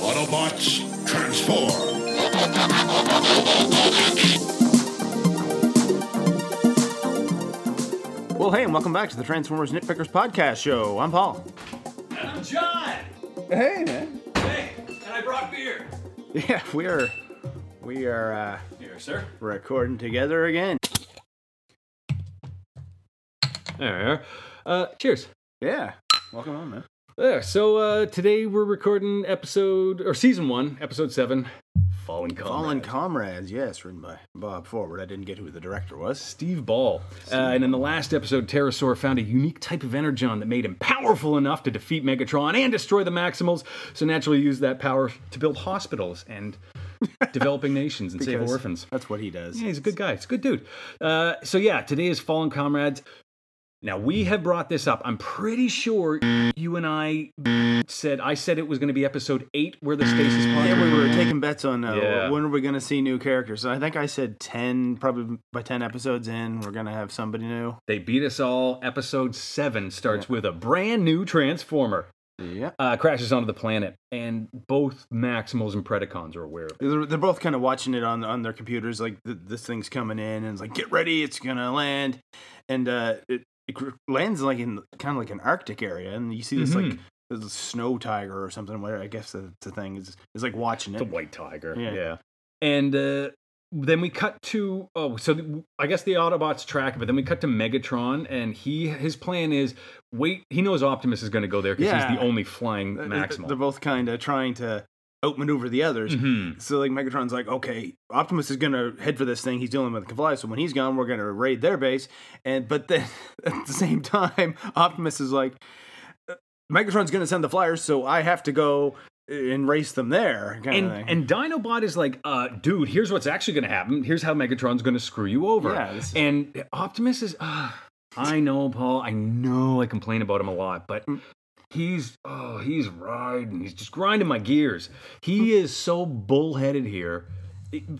Autobots, transform! Well, hey, and welcome back to the Transformers Nitpickers podcast show. I'm Paul. And I'm John. Hey, man. Hey, and I brought beer. Yeah, we are we are uh, Here, sir. recording together again. There. We are. Uh, cheers. Yeah, welcome on, man. There. So uh, today we're recording episode or season one, episode seven, Fallen Comrades. Fallen Comrades, yes, written by Bob Forward. I didn't get who the director was. Steve Ball. Uh, and in the last episode, Terrorsaur found a unique type of energon that made him powerful enough to defeat Megatron and destroy the Maximals. So naturally, used that power to build hospitals and developing nations and save orphans. That's what he does. Yeah, he's a good guy. He's a good dude. Uh, so yeah, today is Fallen Comrades. Now we have brought this up. I'm pretty sure you and I said I said it was going to be episode eight where the stasis pod. Yeah, we were taking bets on uh, Yeah. when are we going to see new characters. So I think I said 10, probably by 10 episodes in, we're going to have somebody new. They beat us all. Episode seven starts with a brand new Transformer Yeah. uh, crashes onto the planet, and both Maximals and Predacons are aware of it. They're, they're both kind of watching it on on their computers, like th- this thing's coming in, and it's like, get ready, it's gonna land, and uh, it, it lands like in kind of like an Arctic area, and you see this like Mhm. there's a snow tiger or something. Where I guess the, the thing is is like watching it. The. White Tiger. Yeah. And uh, then we cut to oh, so th- I guess the Autobots track but then we cut to Megatron, and he his plan is wait. He knows Optimus is going to go there because Yeah. he's the only flying Uh, Maximal. They're both kind of trying to outmaneuver the others. Mhm. So like Megatron's like, okay, Optimus is gonna head for this thing. He's dealing with the Fly, so when he's gone, we're gonna raid their base. And but then at the same time, Optimus is like, uh, Megatron's gonna send the flyers, so I have to go and race them there. Kind And of thing. and Dinobot is like, uh, dude, here's what's actually going to happen. Here's how Megatron's going to screw you over. Yeah, is- And Optimus is, uh, I know, Paul. I know I complain about him a lot, but Mm. He's oh, he's riding. He's just grinding my gears. He is so bullheaded here.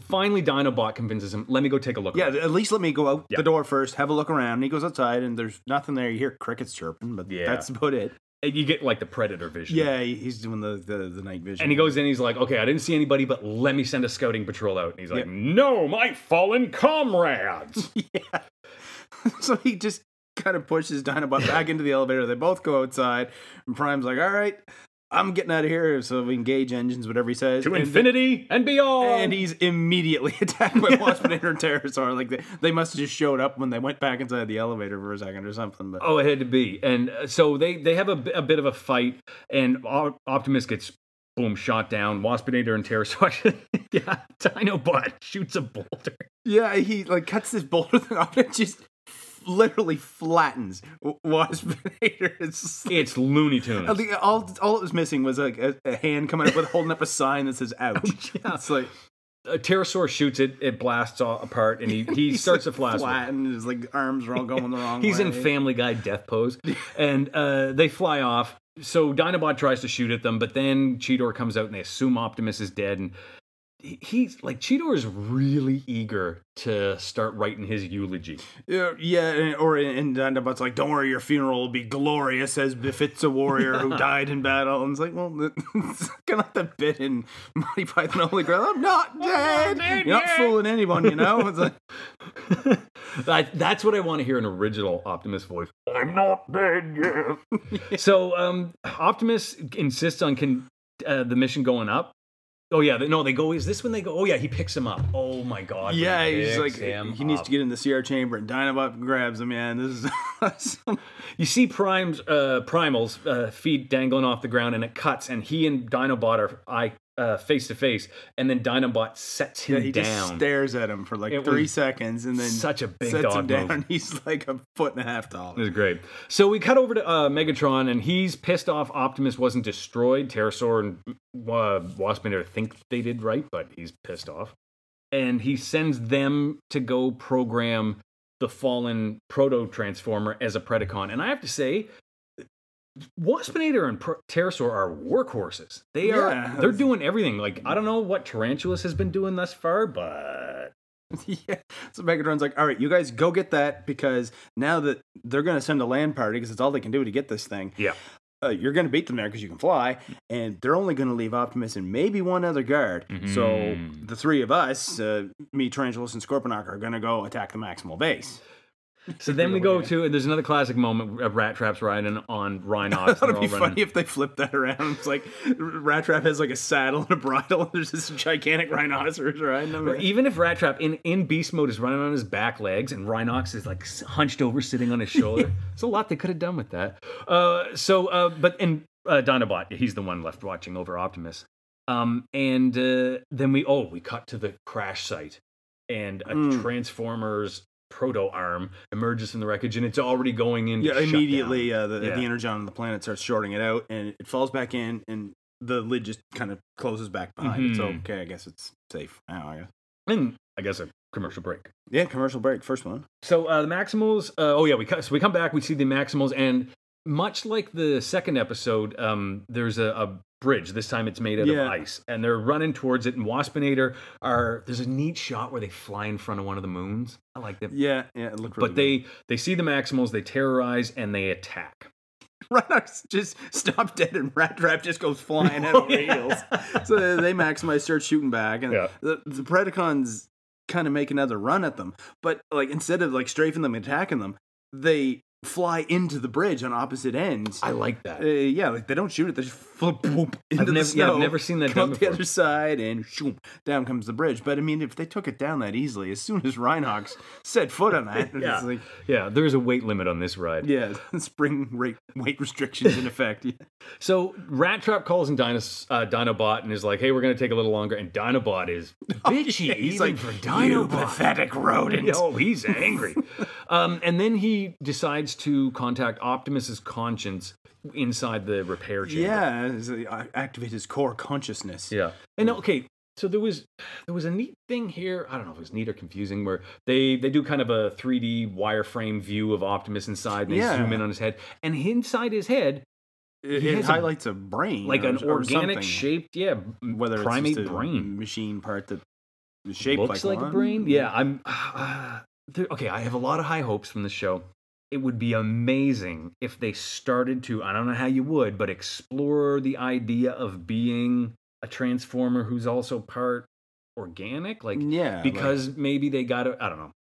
Finally, Dinobot convinces him. Let me go take a look. yeah, around." at least let me go out Yeah. the door first, have a look around. And he goes outside, and there's nothing there. You hear crickets chirping, but Yeah. that's about it. And you get like the predator vision. Yeah, he's doing the the, the night vision. And he goes in, he's like, okay, I didn't see anybody, but let me send a scouting patrol out. And he's like, Yeah. no, my fallen comrades. yeah. so he just kind of pushes Dinobot back into the elevator. They both go outside, and Prime's like, "All right, I'm getting out of here." So we engage engines, whatever he says. to and, infinity and beyond. And he's immediately attacked by Waspinator and Terrorsaur. Like they, they must have just showed up when they went back inside the elevator for a second or something. But oh, it had to be. And uh, so they they have a, a bit of a fight, and Optimus gets boom shot down. Waspinator and Terrorsaur. yeah, Dinobot shoots a boulder. yeah, he like cuts this boulder thing off and just literally flattens Waspinator. It's like- It's Looney Tunes. All all it was missing was like a, a hand coming up with holding up a sign that says "ouch." Yeah. It's like A Terrorsaur shoots it, it blasts all apart, and he, he starts to flash. flat, and his like arms are all going the wrong He's way. in Family Guy death pose, and uh, they fly off. So Dinobot tries to shoot at them, but then Cheetor comes out and they assume Optimus is dead. And he's like Cheetor is really eager to start writing his eulogy. Yeah, yeah, and, or and Dinobot's like, "Don't worry, your funeral will be glorious as befits a warrior who died in battle." And it's like, well, it's kind of like the bit in Monty Python Holy Grail. I'm not dead. dead You're not fooling anyone, you know. It's like, That, that's what I want to hear an original Optimus voice. I'm not dead yet. so um, Optimus insists on can, uh, the mission going up. Oh yeah, no, they go. Is this when they go? Oh yeah, he picks him up. Oh my god. yeah, he he's like, he needs up. to get in the CR chamber, and Dinobot grabs him. Man, this is awesome. You see Prime's uh, Primal's uh, feet dangling off the ground, and it cuts, and he and Dinobot are eye face to face, and then Dinobot sets him Yeah, he just down. stares at him for like It three seconds, and then Such a big sets dog him down. move. He's like a foot and a half tall. It was great. So we cut over to uh, Megatron, and he's pissed off Optimus wasn't destroyed. Terrorsaur and uh, Waspinator think they did right, but he's pissed off. And he sends them to go program the fallen Proto Transformer as a Predacon. And I have to say, Waspinator and Terrorsaur are workhorses. They are. Yeah. They're doing everything. Like I don't know what Tarantulas has been doing thus far, but yeah. So Megatron's like, all right, you guys go get that because now that they're going to send a land party because it's all they can do to get this thing. yeah. uh, you're going to beat them there because you can fly, and they're only going to leave Optimus and maybe one other guard. So Mhm. the three of us, uh, me, Tarantulas, and Scorponok, are going to go attack the Maximal base. So then we go to, and there's another classic moment of Rattrap's riding on I Rhinox. it'd be running- funny if they flipped that around. It's like Rattrap has like a saddle and a bridle, and there's this gigantic rhinoceros riding them. Even if Rattrap in, in beast mode is running on his back legs and Rhinox is like hunched over sitting on his shoulder, there's a lot they could have done with that. Uh, so, uh, but and uh, Dinobot, he's the one left watching over Optimus. Um, and uh, then we oh we cut to the crash site, and a Mm. Transformers proto arm emerges from the wreckage, and it's already going in. Yeah, immediately uh, the, Yeah. the energon on the planet starts shorting it out, and it falls back in, and the lid just kind of closes back behind it. So Mhm. okay, I guess it's safe now. I guess. and I guess a commercial break. Yeah, commercial break, first one. So uh, the Maximals. Uh, oh yeah, we cut, so we come back. We see the Maximals, and much like the second episode, um, there's a, a bridge. This time it's made out Yeah. of ice, and they're running towards it. And Waspinator are. There's a neat shot where they fly in front of one of the moons. I like that. Yeah, yeah, it looked. Really But they they see the Maximals, they terrorize, and they attack. good. Rhinox just stopped dead, and Rattrap just goes flying out of Yeah. heels. So they maximize, start shooting back, and Yeah. the, the Predacons kind of make another run at them. But like instead of like strafing them, and attacking them, they fly into the bridge on opposite ends. I like that. Uh, yeah, like they don't shoot it; they just flip boop, into I've the never, snow. yeah, I've never seen that come done up the other side and shoom, down comes the bridge. But I mean, if they took it down that easily, as soon as Rhinox set foot on that, it's Yeah. like, Yeah, there's a weight limit on this ride. yeah, spring rate weight restrictions in effect. Yeah. So Rattrap calls in Dinos, uh, Dinobot and is like, "Hey, we're gonna take a little longer." And Dinobot is bitchy. Oh, He's like, for "You Dinobot. pathetic rodent." Oh, he's angry. um, and then he decides to contact Optimus's conscience inside the repair chamber. Yeah, activate his core consciousness. yeah. And okay, so there was there was a neat thing here. I don't know if it was neat or confusing, where they they do kind of a 3D wireframe view of Optimus inside, and they Yeah. zoom in on his head, and inside his head, It, He it has a- highlights a, brain, like or- an organic shaped, yeah, whether primate it's just a brain. machine part that is shaped looks like, one. a brain. Yeah, I'm. Uh, there, okay, I have a lot of high hopes from the show. It would be amazing if they started to. I don't know how you would, but explore the idea of being a transformer who's also part organic, like yeah, like- because maybe they got to. I don't know.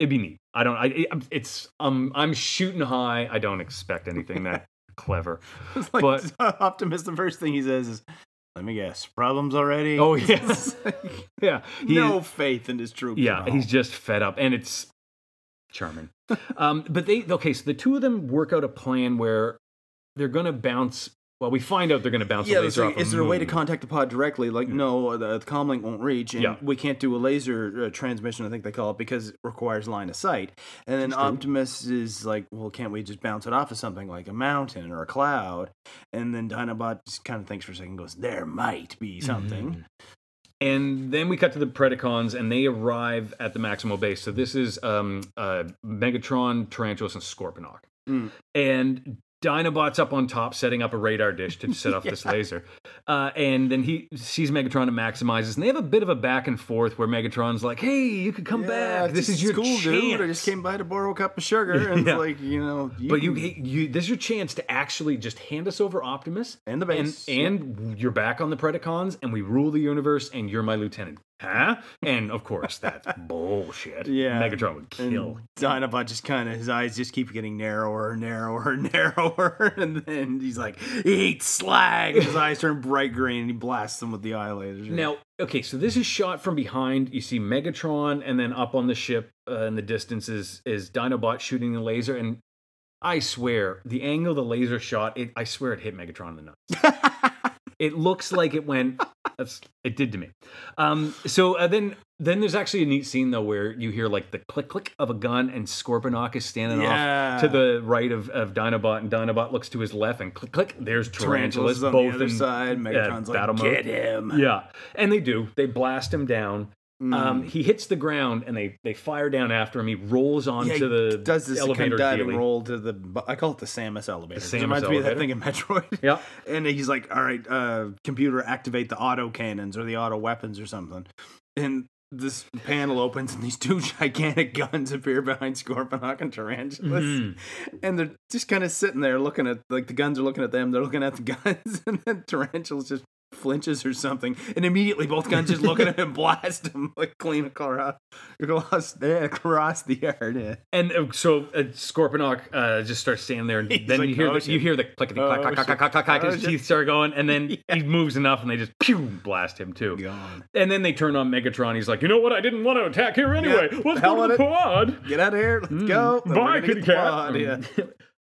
It'd be neat. I don't. I. it- It's. Um. I'm shooting high. I don't expect anything that clever. Like But- Optimus, the first thing he says is, "Let me guess, problems already." Oh yes. yeah. He- no faith in his troops. Yeah, he's just fed up, and it's charming. um, but they okay, so the two of them work out a plan where they're gonna bounce. Well, we find out they're gonna bounce yeah. a laser like, off is there a way to contact the pod directly? Like, no, the, the comlink won't reach, and Yeah. we can't do a laser uh, transmission. I think they call it because it requires line of sight. And then Optimus is like, well, can't we just bounce it off of something like a mountain or a cloud? And then Dinobot just kind of thinks for a second, and goes, there might be something. Mhm. And then we cut to the Predacons, and they arrive at the Maximal base. So this is um, uh, Megatron, Tarantulas, and Scorponok. Mm. And Dinobot's up on top, setting up a radar dish to set off this laser. Uh, and then he sees Megatron and maximizes, and they have a bit of a back and forth where Megatron's like, "Hey, you could come Yeah, back. This is your cool, chance." dude. I just came by to borrow a cup of sugar, and Yeah. it's like, you know, you But you, can- you, this is your chance to actually just hand us over Optimus, and the and base, and you're back on the Predacons, and we rule the universe, and you're my lieutenant, huh? And of course, that's bullshit. Yeah. Megatron would And kill. Dinobot just kind of his eyes just keep getting narrower, and narrower, and narrower, and then he's like, "Eat slag!" And his eyes turn bright green, and he blasts them with the eye lasers. Now, okay, so this is shot from behind. You see Megatron, and then up on the ship uh, in the distance is is Dinobot shooting the laser, and I swear the angle the laser shot, it, I swear it hit Megatron in the nuts. it looks like it went. That's it did to me. Um, so uh, then then there's actually a neat scene though where you hear like the click click of a gun, and Scorponok is standing yeah, off to the right of, of Dinobot, and Dinobot looks to his left, and click click. There's tarantulas tarantulas, on both the other in side. Megatron's like, battle mode. "Get him!" yeah, and they do. They blast him down. Mm. Um, he hits the ground, and they they fire down after him. He rolls onto Yeah, he the does this kind elevator of diving roll to the. I call it the Samus elevator. The it reminds Samus me of that thing in Metroid. Yeah, And he's like, "All right, uh, computer, activate the auto cannons or the auto weapons or something." And this panel opens and these two gigantic guns appear behind Scorponok and Tarantulas. Mm-hmm. And they're just kind of sitting there looking at, like, the guns are looking at them, they're looking at the guns, and then Tarantulas just flinches or something. And immediately both guns just look at him and blast him, like, clean across, across, across the yard. Yeah. And uh, so uh, Scorponok uh, just starts standing there, and He's then like, you hear "Oh, the, shit." you hear the clickety clack Oh, clack clack clack clack clack. Oh, His shit. teeth start going, and then Yeah. he moves enough, and they just pew blast him too. Gone. And then they turn on Megatron. He's like, you know what? I didn't want to attack here anyway. Yeah, Let's hell go to the it." pod. Get out of here. Let's Mm. go. Bye, kitty cat. pod, Yeah.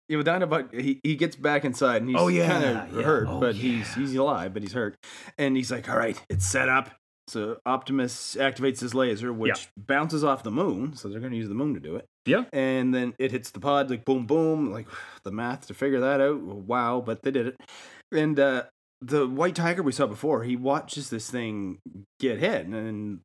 Yeah, with Dinobot, he, he gets back inside and he's Oh, yeah, kind of yeah. hurt, Oh, but yeah. he's he's alive, but he's hurt. And he's like, "All right, it's set up." So Optimus activates his laser, which bounces off the moon. So they're going to use the moon to do it. Yeah. And then it hits the pod, like boom, boom. Like the math to figure that out. Wow, but they did it. And uh, the white tiger we saw before, he watches this thing get hit, and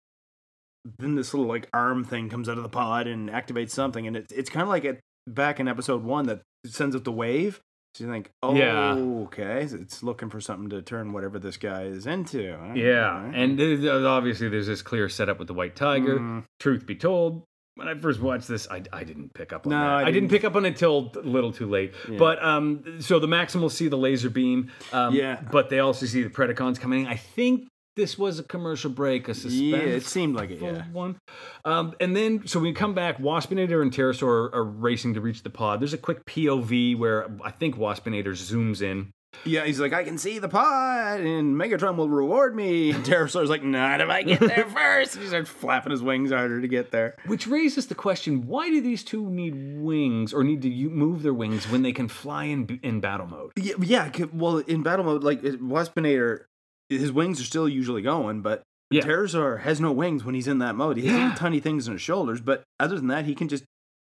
then this little like arm thing comes out of the pod and activates something, and it's it's kind of like it back in episode one that sends out the wave. So you think, oh, Yeah. okay, it's looking for something to turn whatever this guy is into. Right, Yeah, right. and obviously there's this clear setup with the White Tiger. Mm. Truth be told, when I first watched this, I, I didn't pick up on No, that. I I, didn't. didn't. pick up on it till a little too late. Yeah. But um, so the Maximals see the laser beam. Um, Yeah. But they also see the Predacons coming. I think this was a commercial break, a suspense. yeah, it seemed like it. Yeah, One, um, and then so we come back. Waspinator and Terrorsaur are, are racing to reach the pod. There's a quick POV where I think Waspinator zooms in. yeah. He's like, I can see the pod, and Megatron will reward me. And Terrorsaur's like, Not if I get there first. He starts flapping his wings harder to get there. Which raises the question: Why do these two need wings, or need to move their wings when they can fly in in battle mode? Yeah, yeah. Well, in battle mode, like Waspinator, his wings are still usually going, but Yeah. Terrorsaur has no wings when he's in that mode. He has Yeah. tiny things on his shoulders, but other than that, he can just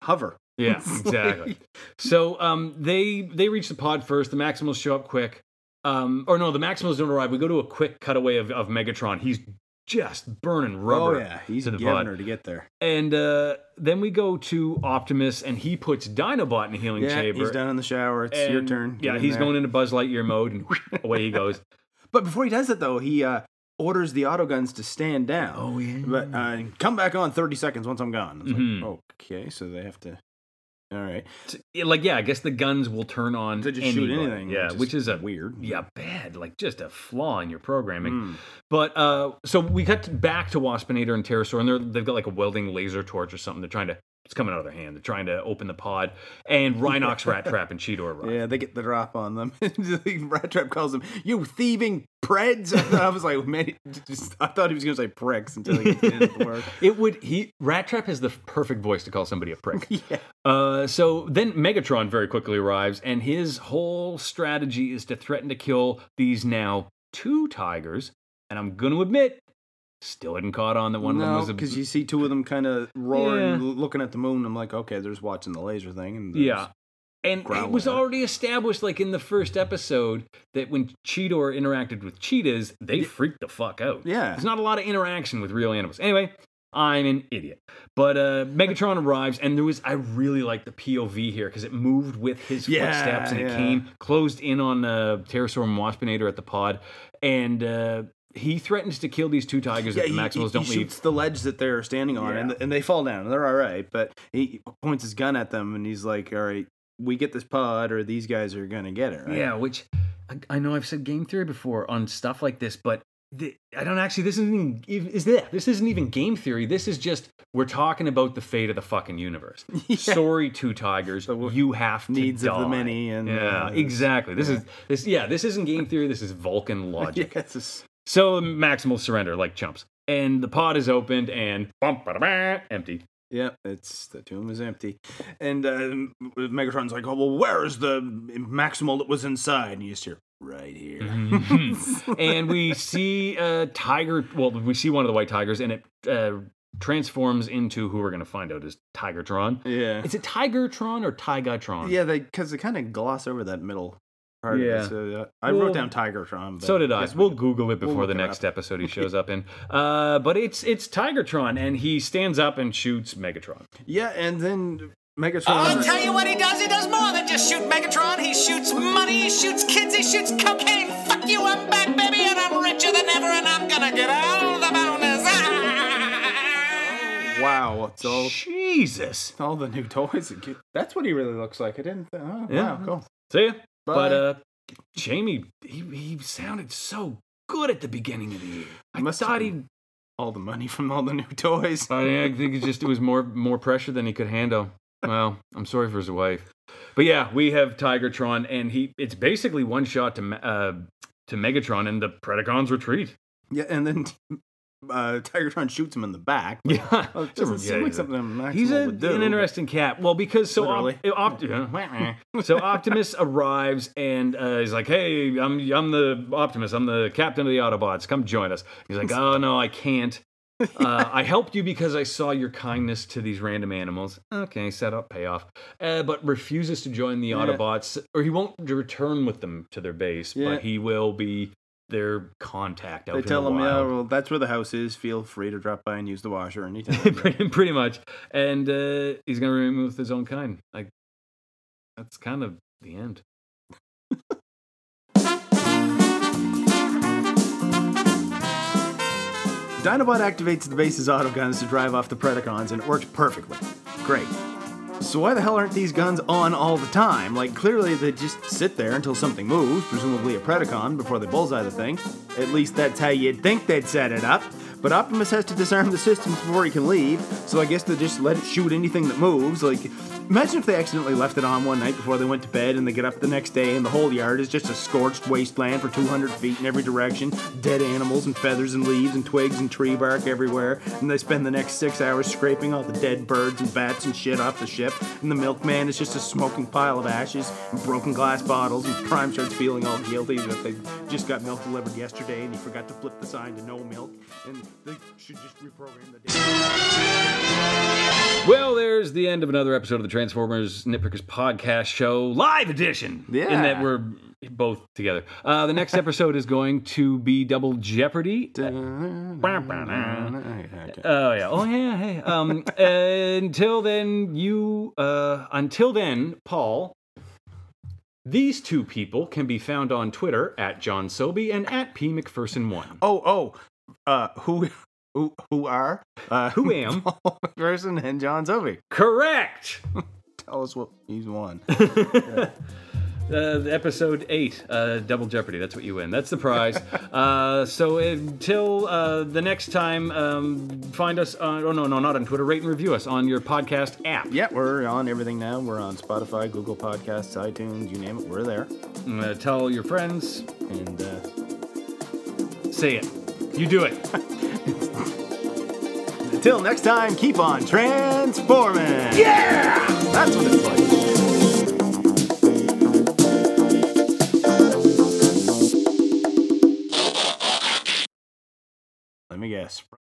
hover. Yeah, exactly. So um, they they reach the pod first. The Maximals show up quick. Um, or no, the Maximals don't arrive. We go to a quick cutaway of, of Megatron. He's just burning rubber. oh yeah, he's to the giving pod. her to get there. And uh, then we go to Optimus, and he puts Dinobot in a healing Yeah, chamber. he's done in the shower. It's your turn. Get Yeah, he's there. going into Buzz Lightyear mode, and away he goes. But before he does it, though, he uh, orders the auto guns to stand down. Oh, yeah. But uh, come back on 30 seconds once I'm gone. It's Mhm. like, okay, so they have to. All right. Yeah, like yeah, I guess the guns will turn on. To just shoot anything. Yeah, which is a weird. yeah bad, like just a flaw in your programming. Mm. But uh, so we cut back to Waspinator and Terrorsaur, and they're, they've got like a welding laser torch or something. They're trying to. It's coming out of their hand. They're trying to open the pod, and Rhinox, Rattrap, and Cheetor arrive. Yeah, they get the drop on them. Rattrap calls them, "You thieving preds." I was like, man, just, I thought he was going to say pricks until he did the word. It would he Rattrap has the perfect voice to call somebody a prick. Yeah. Uh, so then Megatron very quickly arrives, and his whole strategy is to threaten to kill these now two tigers. And I'm going to admit, still hadn't caught on that one of them no, was a because you see two of them kind of roaring, Yeah. looking at the moon. I'm like, okay, they're just watching the laser thing. And Yeah. And it was already established, like in the first episode, that when Cheetor interacted with cheetahs, they freaked the fuck out. Yeah. There's not a lot of interaction with real animals. Anyway, I'm an idiot. But uh, Megatron arrives, and there was, I really like the POV here because it moved with his Yeah, footsteps and it came, closed in on uh, Terrorsaur and Waspinator at the pod. And uh, he threatens to kill these two tigers Yeah, if the Maximals he, don't he leave. shoots the ledge that they're standing on, and, Yeah. and they fall down. They're all right, but he points his gun at them, and he's like, "All right, we get this pod, or these guys are gonna get it." Right? Yeah, which I, I know I've said game theory before on stuff like this, but the, I don't actually. This isn't even is that this isn't even game theory. This is just we're talking about the fate of the fucking universe. Yeah. Sorry, two tigers, The you have to needs of the die. many and, yeah, uh, exactly. This yeah. is this yeah. This isn't game theory. This is Vulcan logic. Yeah, it's just- So maximal surrender like chumps, and the pod is opened and bum, ba, da, empty. yeah, it's the tomb is empty, and uh, Megatron's like, "Oh well, where's the maximal that was inside?" And you just hear, "Right here." Mhm. and we see a tiger. Well, we see one of the white tigers, and it uh, transforms into who we're going to find out is Tigertron. yeah, Is it Tigertron or Tigatron? yeah, they because they kind of gloss over that middle part. Yeah. of it, so, uh, I Well, wrote down Tigertron. But So did I. guess we We'll can- Google it before look the next up. episode he shows up in. Uh, but it's it's Tigertron, and he stands up and shoots Megatron. Yeah, and then Megatron. I'll tell you what he does. He does more than just shoot Megatron. He shoots money, he shoots kids, he shoots cocaine. Fuck you, I'm back, baby, and I'm richer than ever, and I'm gonna get all the bonus. Ah! Oh, it's all Jesus. all the new toys. That's what he really looks like. I didn't. Oh, Yeah. Wow, cool. See ya. Bye. But uh, Jamie, he, he sounded so good at the beginning of the year. I Must thought he. All the money from all the new toys. I think it just it was more more pressure than he could handle. Well, I'm sorry for his wife, but yeah, we have Tigertron, and he it's basically one shot to uh, to Megatron, and the Predacons retreat. Yeah, and then uh, Tigertron shoots him in the back. Yeah, Well, it doesn't Yeah, seem like something an He's a, would do. an interesting cat. Well, because so op-. Opt- so Optimus arrives and uh, he's like, "Hey, I'm I'm the Optimus. I'm the captain of the Autobots. Come join us." He's like, "Oh no, I can't. Uh, I helped you because I saw your kindness to these random animals. Okay, set up, payoff. Uh, but refuses to join the Yeah. Autobots, or he won't return with them to their base. Yeah. But he will be their contact out They tell the him, yeah, well, that's where the house is. Feel free to drop by and use the washer anytime. pretty, pretty much. And uh, he's going to remove his own kind. Like, that's kind of the end. Dinobot activates the base's autoguns to drive off the Predacons, and it works perfectly. Great. So why the hell aren't these guns on all the time? Like, clearly they just sit there until something moves, presumably a Predacon, before they bullseye the thing. At least that's how you'd think they'd set it up. But Optimus has to disarm the systems before he can leave, so I guess they just let it shoot anything that moves. Like, imagine if they accidentally left it on one night before they went to bed and they get up the next day and the whole yard is just a scorched wasteland for 200 feet in every direction, dead animals and feathers and leaves and twigs and tree bark everywhere, and they spend the next six hours scraping all the dead birds and bats and shit off the ship, and the milkman is just a smoking pile of ashes and broken glass bottles, and Prime starts feeling all guilty that they just got milk delivered yesterday and he forgot to flip the sign to no milk, and they should just reprogram the day. Well, there's the end of another episode of the Transformers Nitpickers podcast show, live edition. Yeah. In that we're both together. Uh, the next episode is going to be Double Jeopardy. Oh yeah. Oh yeah. Hey. Um. until then, you. Uh. Until then, Paul. These two people can be found on Twitter at John Sobey and at P McPherson one. Oh, oh, uh, who, who, who are? Uh, Who am? Paul McPherson and John Zoe. Correct. Tell us what he's won. Uh, episode eight, uh, Double Jeopardy. That's what you win. That's the prize. uh, so until uh, the next time, um, find us on, oh no, no, not on Twitter. Rate and review us on your podcast app. yeah, we're on everything now. We're on Spotify, Google Podcasts, iTunes, you name it. We're there. Uh, tell your friends. And uh, Say it. You do it. until next time, keep on transforming. Yeah, that's what it's guess.